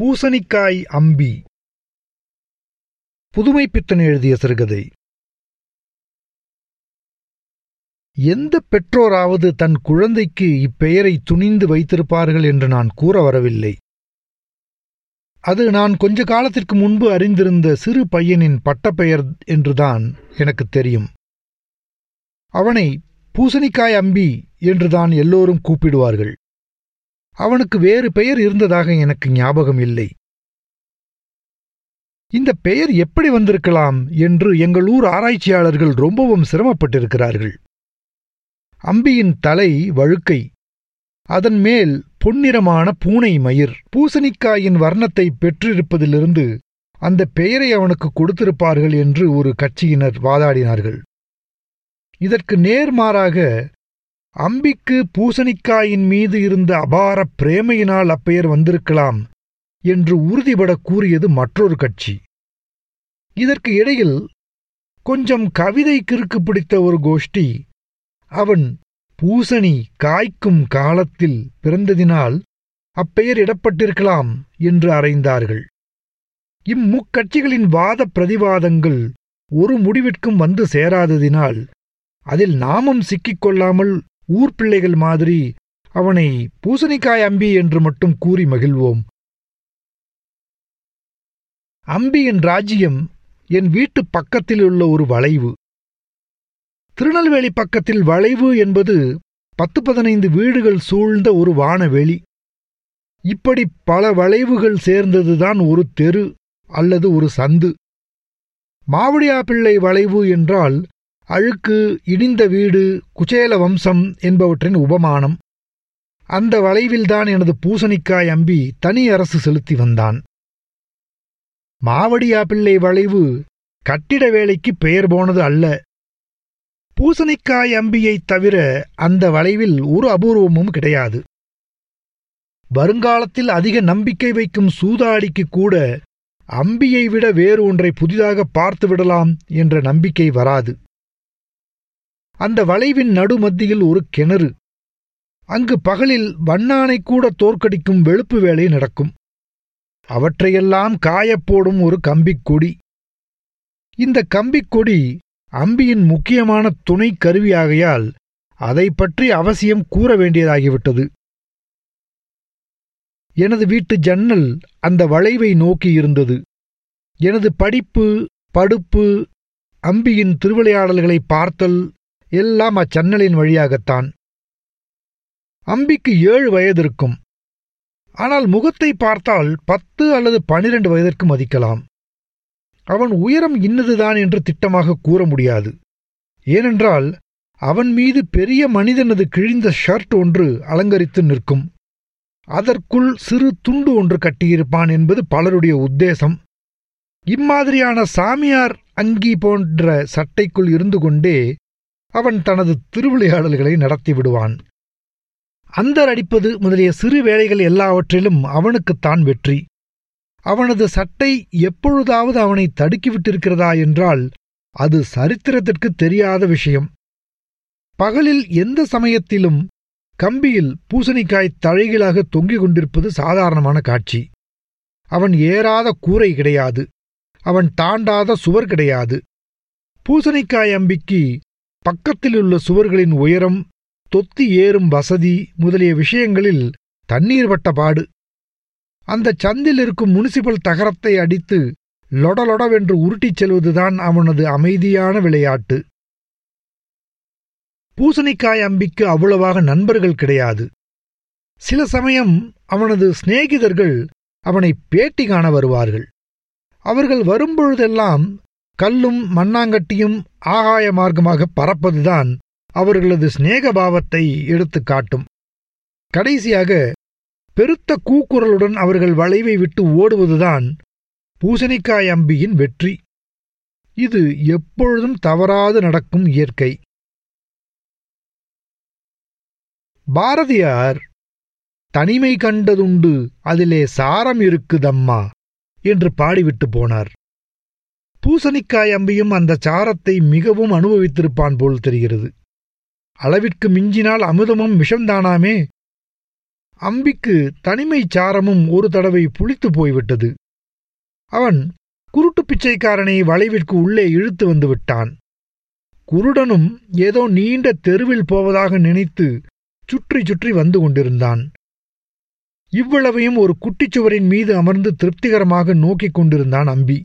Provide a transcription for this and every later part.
பூசணிக்காய் அம்பி. புதுமைப்பித்தன் எழுதிய சிறுகதை. எந்த பெற்றோராவது தன் குழந்தைக்கு இப்பெயரை துணிந்து வைத்திருப்பார்கள் என்று நான் கூற வரவில்லை. அது நான் கொஞ்ச காலத்திற்கு முன்பு அறிந்திருந்த சிறு பையனின் பட்டப்பெயர் என்றுதான் எனக்கு தெரியும். அவனை பூசணிக்காய் அம்பி என்றுதான் எல்லோரும் கூப்பிடுவார்கள். அவனுக்கு வேறு பெயர் இருந்ததாக எனக்கு ஞாபகம் இல்லை. இந்த பெயர் எப்படி வந்திருக்கலாம் என்று எங்கள் ஊர் ஆராய்ச்சியாளர்கள் ரொம்பவும் சிரமப்பட்டிருக்கிறார்கள். அம்பியின் தலை வழுக்கை அதன் மேல் பொன்னிறமான பூனை மயிர். பூசணிக்காயின் வர்ணத்தை பெற்றிருப்பதிலிருந்து அந்த பெயரை அவனுக்கு கொடுத்திருப்பார்கள் என்று ஒரு கட்சியினர் வாதாடினார்கள். இதற்கு நேர்மாறாக அம்பிக்கு பூசணிக்காயின் மீது இருந்த அபார பிரேமையினால் அப்பெயர் வந்திருக்கலாம் என்று உறுதிபட கூறியது மற்றொரு கட்சி. இதற்கு இடையில் கொஞ்சம் கவிதை கிறுக்கு பிடித்த ஒரு கோஷ்டி அவன் பூசணி காய்க்கும் காலத்தில் பிறந்ததினால் அப்பெயர் இடப்பட்டிருக்கலாம் என்று அறைந்தார்கள். இம்முக்கட்சிகளின் வாத பிரதிவாதங்கள் ஒரு முடிவிற்கும் வந்து சேராததினால் அதில் நாமும் சிக்கிக்கொள்ளாமல் ஊர்ப்பிள்ளைகள் மாதிரி அவனை பூசணிக்காய் அம்பி என்று மட்டும் கூறி மகிழ்வோம். அம்பியின் ராஜ்யம் என் வீட்டு பக்கத்தில் உள்ள ஒரு வளைவு. திருநெல்வேலி பக்கத்தில் வளைவு என்பது பத்து பதினைந்து வீடுகள் சூழ்ந்த ஒரு வானவெளி. இப்படி பல வளைவுகள் சேர்ந்ததுதான் ஒரு தெரு அல்லது ஒரு சந்து. மாவடியாப்பிள்ளை வளைவு என்றால் அழுக்கு இடிந்த வீடு குச்சேல வம்சம் என்பவற்றின் உபமானம். அந்த வளைவில்தான் எனது பூசணிக்காய் அம்பி தனி அரசு செலுத்தி வந்தான். மாவடியாப்பிள்ளை வளைவு கட்டிட வேலைக்கு பெயர் போனது அல்ல. பூசணிக்காய் அம்பியைத் தவிர அந்த வளைவில் ஒரு அபூர்வமும் கிடையாது. வருங்காலத்தில் அதிக நம்பிக்கை வைக்கும் சூதாடிக்கு கூட அம்பியை விட வேறு ஒன்றை புதிதாக பார்த்து விடலாம் என்ற நம்பிக்கை வராது. அந்த வளைவின் நடுமத்தியில் ஒரு கிணறு. அங்கு பகலில் வண்ணானை கூட தோற்கடிக்கும் வெளுப்பு வேலை நடக்கும். அவற்றையெல்லாம் காயப்போடும் ஒரு கம்பிக்கொடி. இந்த கம்பிக்கொடி அம்பியின் முக்கியமான துணை கருவியாகையால் அதை பற்றி அவசியம் கூற வேண்டியதாகிவிட்டது. எனது வீட்டு ஜன்னல் அந்த வளைவை நோக்கி இருந்தது. எனது படிப்பு படுப்பு அம்பியின் திருவிளையாடல்களை பார்த்தல் எல்லாம் அச்சன்னலின் வழியாகத்தான். அம்பிக்கு ஏழு வயதிருக்கும். ஆனால் முகத்தை பார்த்தால் பத்து அல்லது பனிரெண்டு வயதிற்கு மதிக்கலாம். அவன் உயரம் இன்னதுதான் என்று திட்டமாக கூற முடியாது. ஏனென்றால் அவன் மீது பெரிய மனிதனது கிழிந்த ஷர்ட் ஒன்று அலங்கரித்து நிற்கும். அதற்குள் சிறு துண்டு ஒன்று கட்டியிருப்பான் என்பது பலருடைய உத்தேசம். இம்மாதிரியான சாமியார் அங்கி போன்ற சட்டைக்குள் இருந்து கொண்டே அவன் தனது திருவிளையாடல்களை நடத்தி விடுவான். அந்தர் அடிப்பது முதலிய சிறு வேலைகள் எல்லாவற்றிலும் அவனுக்குத்தான் வெற்றி. அவனது சட்டை எப்பொழுதாவது அவனை தடுக்கிவிட்டிருக்கிறதா என்றால் அது சரித்திரத்திற்கு தெரியாத விஷயம். பகலில் எந்த சமயத்திலும் கம்பியில் பூசணிக்காய் தழைகளாக தொங்கிக் கொண்டிருப்பது சாதாரணமான காட்சி. அவன் ஏறாத கூரை கிடையாது. அவன் தாண்டாத சுவர் கிடையாது. பூசணிக்காய் அம்பிக்கு பக்கத்திலுள்ள சுவர்களின் உயரம் தொத்தி ஏறும் வசதி முதலிய விஷயங்களில் தண்ணீர் பட்ட பாடு. அந்த சந்தில் இருக்கும் முனிசிபல் தகரத்தை அடித்து லொடலொடவென்று உருட்டிச் செல்வதுதான் அவனது அமைதியான விளையாட்டு. பூசணிக்காய் அம்பிக்கு அவ்வளவாக நண்பர்கள் கிடையாது. சில சமயம் அவனது சிநேகிதர்கள் அவனை பேட்டி காண வருவார்கள். அவர்கள் வரும்பொழுதெல்லாம் கல்லும் மண்ணாங்கட்டியும் ஆகாய மார்க்கமாக பறப்பதுதான் அவர்களது சிநேகபாவத்தை எடுத்துக் காட்டும். கடைசியாக பெருத்த கூக்குரலுடன் அவர்கள் வளைவை விட்டு ஓடுவதுதான் பூசணிக்காய் அம்பியின் வெற்றி. இது எப்பொழுதும் தவறாது நடக்கும் இயற்கை. பாரதியார் தனிமை கண்டதுண்டு அதிலே சாரம் இருக்குதம்மா என்று பாடிவிட்டு போனார். பூசணிக்காய் அம்பியும் அந்த சாரத்தை மிகவும் அனுபவித்திருப்பான் போல் தெரிகிறது. அளவிற்கு மிஞ்சினால் அமுதமும் விஷம்தானாமே. அம்பிக்கு தனிமை சாரமும் ஒரு தடவை புளித்து போய்விட்டது. அவன் குருட்டு பிச்சைக்காரனை வளைவிற்கு உள்ளே இழுத்து வந்து விட்டான். குருடனும் ஏதோ நீண்ட தெருவில் போவதாக நினைத்து சுற்றி சுற்றி வந்து கொண்டிருந்தான். இவ்வளவையும் ஒரு குட்டிச்சுவரின் மீது அமர்ந்து திருப்திகரமாக நோக்கிக் கொண்டிருந்தான் அம்பி.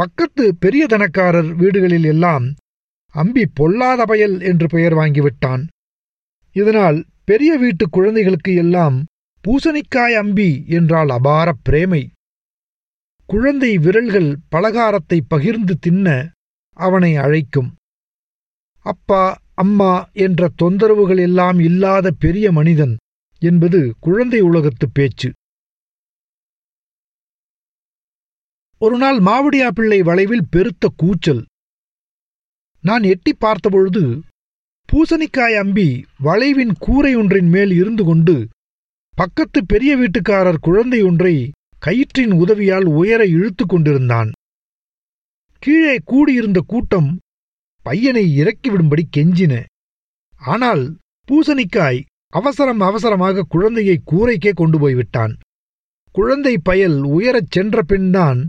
பக்கத்து பெரிய தனக்காரர் வீடுகளில் எல்லாம் அம்பி பொல்லாத பயல் என்று பெயர் வாங்கிவிட்டான். இதனால் பெரிய வீட்டு குழந்தைகளுக்கு எல்லாம் பூசணிக்காய் அம்பி என்றால் அபார பிரேமை. குழந்தை விரல்கள் பலகாரத்தை பகிர்ந்து தின்ன அவனை அழைக்கும். அப்பா அம்மா என்ற தொந்தரவுகள் எல்லாம் இல்லாத பெரிய மனிதன் என்பது குழந்தை உலகத்து பேச்சு. ஒருநாள் மாவடியா பிள்ளை வளைவில் பெருத்த கூச்சல். நான் எட்டி பார்த்தபொழுது பூசணிக்காய் அம்பி வளைவின் கூரை ஒன்றின் மேல் இருந்து கொண்டு பக்கத்து பெரிய வீட்டுக்காரர் குழந்தை ஒன்றை கயிற்றின் உதவியால் உயர இழுத்து கொண்டிருந்தான். கீழே கூடியிருந்த கூட்டம் பையனை இறக்கிவிடும்படி கெஞ்சின. ஆனால் பூசணிக்காய் அவசரம் அவசரமாக குழந்தையை கூரைக்கே கொண்டு போய்விட்டான். குழந்தை பயல் உயரச் சென்ற பின்தான்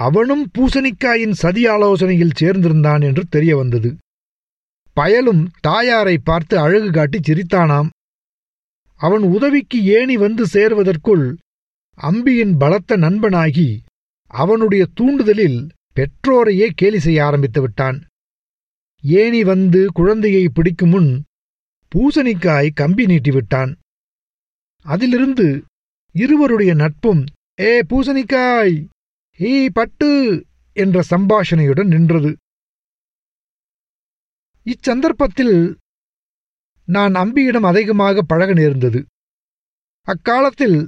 அவனும் பூசணிக்காயின் சதி ஆலோசனையில் சேர்ந்திருந்தான் என்று தெரிய வந்தது. பயலும் தாயாரை பார்த்து அழகு காட்டி சிரித்தானாம். அவன் உதவிக்கு ஏணி வந்து சேர்வதற்குள் அம்பியின் பலத்த நண்பனாகி அவனுடைய தூண்டுதலில் பெற்றோரையே கேலி செய்ய ஆரம்பித்து விட்டான். ஏணி வந்து குழந்தையை பிடிக்கும் முன் பூசணிக்காய் கம்பி நீட்டிவிட்டான் அதிலிருந்து இருவருடைய நட்பும் ஏ பூசணிக்காய்! ஈ பட்டு என்ற சம்பாஷணையுடன் நின்றது. இச்சந்தர்ப்பத்தில் நான் அம்பியிடம் அதிகமாக பழக நேர்ந்தது. அக்காலத்தில்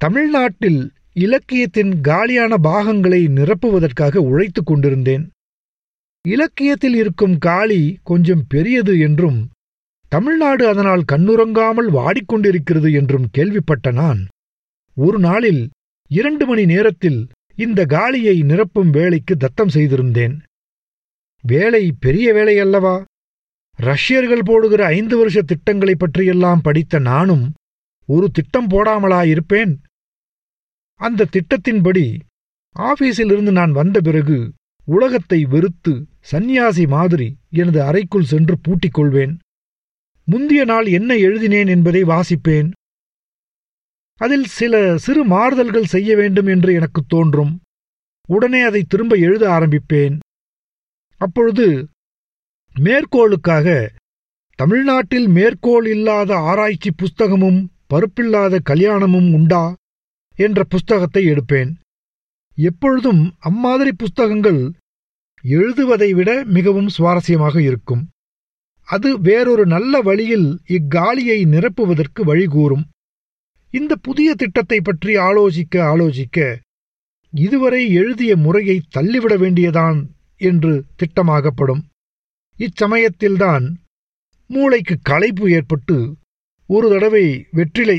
தமிழ்நாட்டில் இலக்கியத்தின் காலியான பாகங்களை நிரப்புவதற்காக உழைத்துக் கொண்டிருந்தேன். இலக்கியத்தில் இருக்கும் காளி கொஞ்சம் பெரியது என்றும் தமிழ்நாடு அதனால் கண்ணுறங்காமல் வாடிக்கொண்டிருக்கிறது என்றும் கேள்விப்பட்ட நான் ஒரு நாளில் இரண்டு மணி நேரத்தில் இந்த காலியை நிரப்பும் வேலைக்கு தத்தம் செய்திருந்தேன். வேலை பெரிய வேலை அல்லவா? ரஷ்யர்கள் போடுகிற ஐந்து வருஷ திட்டங்களைப் பற்றியெல்லாம் படித்த நானும் ஒரு திட்டம் போடாமலாயிருப்பேன். அந்த திட்டத்தின்படி ஆபீஸிலிருந்து நான் வந்த பிறகு உலகத்தை வெறுத்து சந்நியாசி மாதிரி எனது அறைக்குள் சென்று பூட்டிக் கொள்வேன் முந்திய நாள் என்ன எழுதினேன் என்பதை வாசிப்பேன். அதில் சில சிறு மாறுதல்கள் செய்ய வேண்டும் என்று எனக்கு தோன்றும். உடனே அதை திரும்ப எழுத ஆரம்பிப்பேன். அப்பொழுது மேற்கோளுக்காக தமிழ்நாட்டில் மேற்கோள் இல்லாத ஆராய்ச்சி புஸ்தகமும் பருப்பில்லாத கல்யாணமும் உண்டா? என்ற புஸ்தகத்தை எடுப்பேன். எப்பொழுதும் அம்மாதிரி புஸ்தகங்கள் எழுதுவதை விட மிகவும் சுவாரஸ்யமாக இருக்கும். அது வேறொரு நல்ல வழியில் இக்காலியை நிரப்புவதற்கு வழிகூறும். இந்த புதிய திட்டத்தை பற்றி ஆலோசிக்க ஆலோசிக்க இதுவரை எழுதிய முறையை தள்ளிவிட வேண்டியதான் என்று திட்டமாகப்படும். இச்சமயத்தில்தான் மூளைக்கு களைப்பு ஏற்பட்டு ஒரு தடவை வெற்றிலை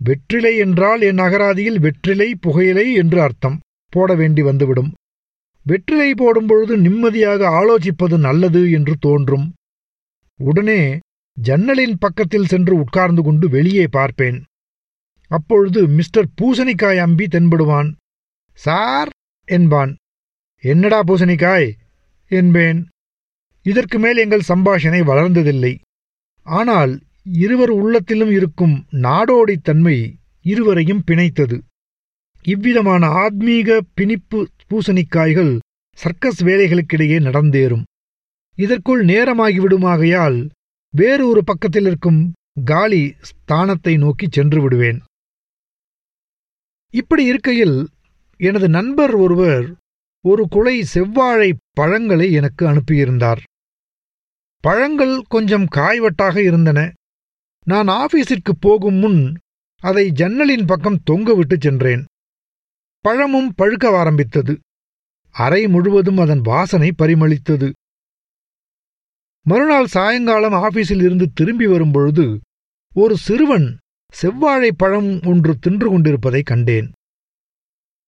வெற்றிலை என்றால் என் அகராதியில் வெற்றிலை புகையிலை என்று அர்த்தம். போட வேண்டி வந்துவிடும். வெற்றிலை போடும்பொழுது நிம்மதியாக ஆலோசிப்பது நல்லது என்று தோன்றும். உடனே ஜன்னலின் பக்கத்தில் சென்று உட்கார்ந்து கொண்டு வெளியே பார்ப்பேன். அப்பொழுது மிஸ்டர் பூசணிக்காய் அம்பி தென்படுவான். சார் என்பான். என்னடா பூசணிக்காய்? என்பேன். இதற்கு மேல் எங்கள் சம்பாஷணை வளர்ந்ததில்லை. ஆனால் இருவர் உள்ளத்திலும் இருக்கும் நாடோடித் தன்மை இருவரையும் பிணைத்தது. இவ்விதமான ஆத்மீக பிணிப்பு பூசணிக்காய்கள் சர்க்கஸ் வேலைகளுக்கிடையே நடந்தேறும். இதற்குள் நேரமாகிவிடுமாகையால் வேறு ஒரு பக்கத்தில் இருக்கும் காலி ஸ்தானத்தை நோக்கி சென்று விடுவேன். இப்படி இருக்கையில் எனது நண்பர் ஒருவர் ஒரு குலை செவ்வாழை பழங்களை எனக்கு அனுப்பியிருந்தார். பழங்கள் கொஞ்சம் காய்வட்டாக இருந்தன. நான் ஆபீஸிற்கு போகும் முன் அதை ஜன்னலின் பக்கம் தொங்கவிட்டு சென்றேன். பழமும் பழுக்க ஆரம்பித்தது. அறை முழுவதும் அதன் வாசனை பரிமளித்தது. மறுநாள் சாயங்காலம் ஆபீஸில் இருந்து திரும்பி வரும்பொழுது ஒரு சிறுவன் செவ்வாழை பழம் ஒன்று தின்று கொண்டிருப்பதை கண்டேன்.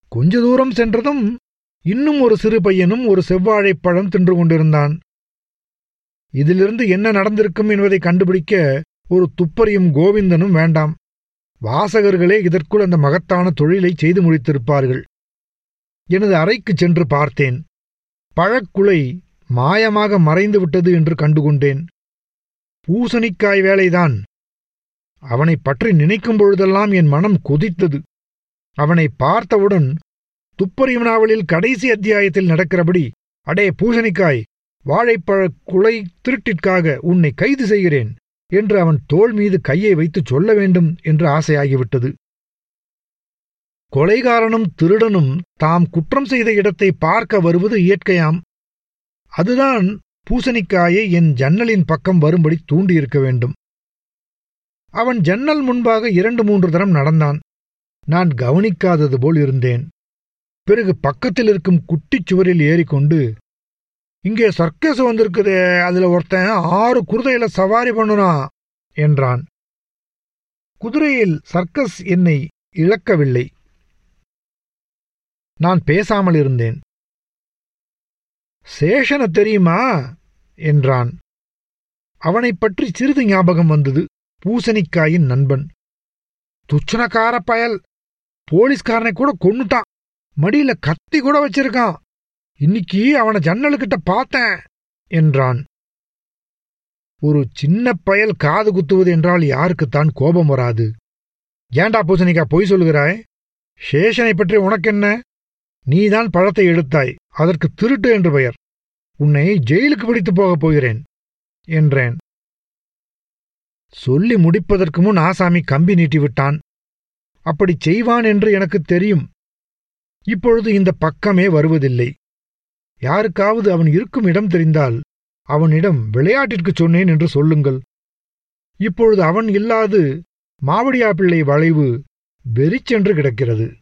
கொஞ்ச தூரம் சென்றதும் இன்னும் ஒரு சிறு பையனும் ஒரு செவ்வாழைப் பழம் தின்று கொண்டிருந்தான். இதிலிருந்து என்ன நடந்திருக்கும் என்பதை கண்டுபிடிக்க ஒரு துப்பறியும் கோவிந்தனும் வேண்டாம். வாசகர்களே இதற்குள் அந்த மகத்தான தொழிலை செய்து முடித்திருப்பார்கள். எனது அறைக்குச் சென்று பார்த்தேன். பழக்குலை மாயமாக மறைந்துவிட்டது என்று கண்டுகொண்டேன். பூசணிக்காய் வேலைதான். அவனை பற்றி நினைக்கும் பொழுதெல்லாம் என் மனம் கொதித்தது. அவனை பார்த்தவுடன் துப்பறியும் கடைசி அத்தியாயத்தில் நடக்கிறபடி அடே பூசணிக்காய் வாழைப்பழக் குலை திருட்டிற்காக உன்னை கைது செய்கிறேன் என்று அவன் தோள் மீது கையை வைத்துச் சொல்ல வேண்டும் என்று ஆசையாகிவிட்டது. கொலைகாரனும் திருடனும் தாம் குற்றம் செய்த இடத்தை பார்க்க வருவது இயற்கையாம். அதுதான் பூசணிக்காயை என் ஜன்னலின் பக்கம் வரும்படி தூண்டியிருக்க வேண்டும். அவன் ஜன்னல் முன்பாக இரண்டு மூன்று தரம் நடந்தான். நான் கவனிக்காதது போல் இருந்தேன். பிறகு பக்கத்தில் இருக்கும் குட்டிச் சுவரில் ஏறிக்கொண்டு இங்கே சர்க்கஸ் வந்திருக்குதே அதுல ஒருத்தன் ஆறு குருதையில சவாரி பண்ணுனா? என்றான். குதிரையில் சர்க்கஸ் என்னை இழக்கவில்லை. நான் பேசாமல் இருந்தேன். சேஷன தெரியுமா? என்றான். அவனைப் பற்றி சிறிது ஞாபகம் வந்தது பூசணிக்காயின் நண்பன். துச்சனக்கார பயல். போலீஸ்காரனை கூட கொன்னுட்டான். மடியில கத்தி கூட வச்சிருக்கான். இன்னைக்கு அவனை ஜன்னலுக்கிட்ட பார்த்தேன் என்றான். ஒரு சின்ன பயல் காது குத்துவது என்றால் யாருக்குத்தான் கோபம் வராது. ஏண்டா பூசணிக்கா பொய் சொல்கிறாய் சேஷனை பற்றி உனக்கென்ன? நீதான் பழத்தை எடுத்தாய். அதற்கு திருட்டு என்று பெயர். உன்னை ஜெயிலுக்கு பிடித்து போகப் போகிறேன் என்றேன். சொல்லி முடிப்பதற்கு முன் ஆசாமி கம்பி நீட்டிவிட்டான். அப்படிச் செய்வான் என்று எனக்குத் தெரியும். இப்பொழுது இந்த பக்கமே வருவதில்லை. யாருக்காவது அவன் இருக்கும் இடம் தெரிந்தால் அவனிடம் விளையாட்டிற்குச் சொன்னேன் என்று சொல்லுங்கள். இப்பொழுது அவன் இல்லாது மாவடியாப்பிள்ளை வளைவு வெறிச்சென்று கிடக்கிறது.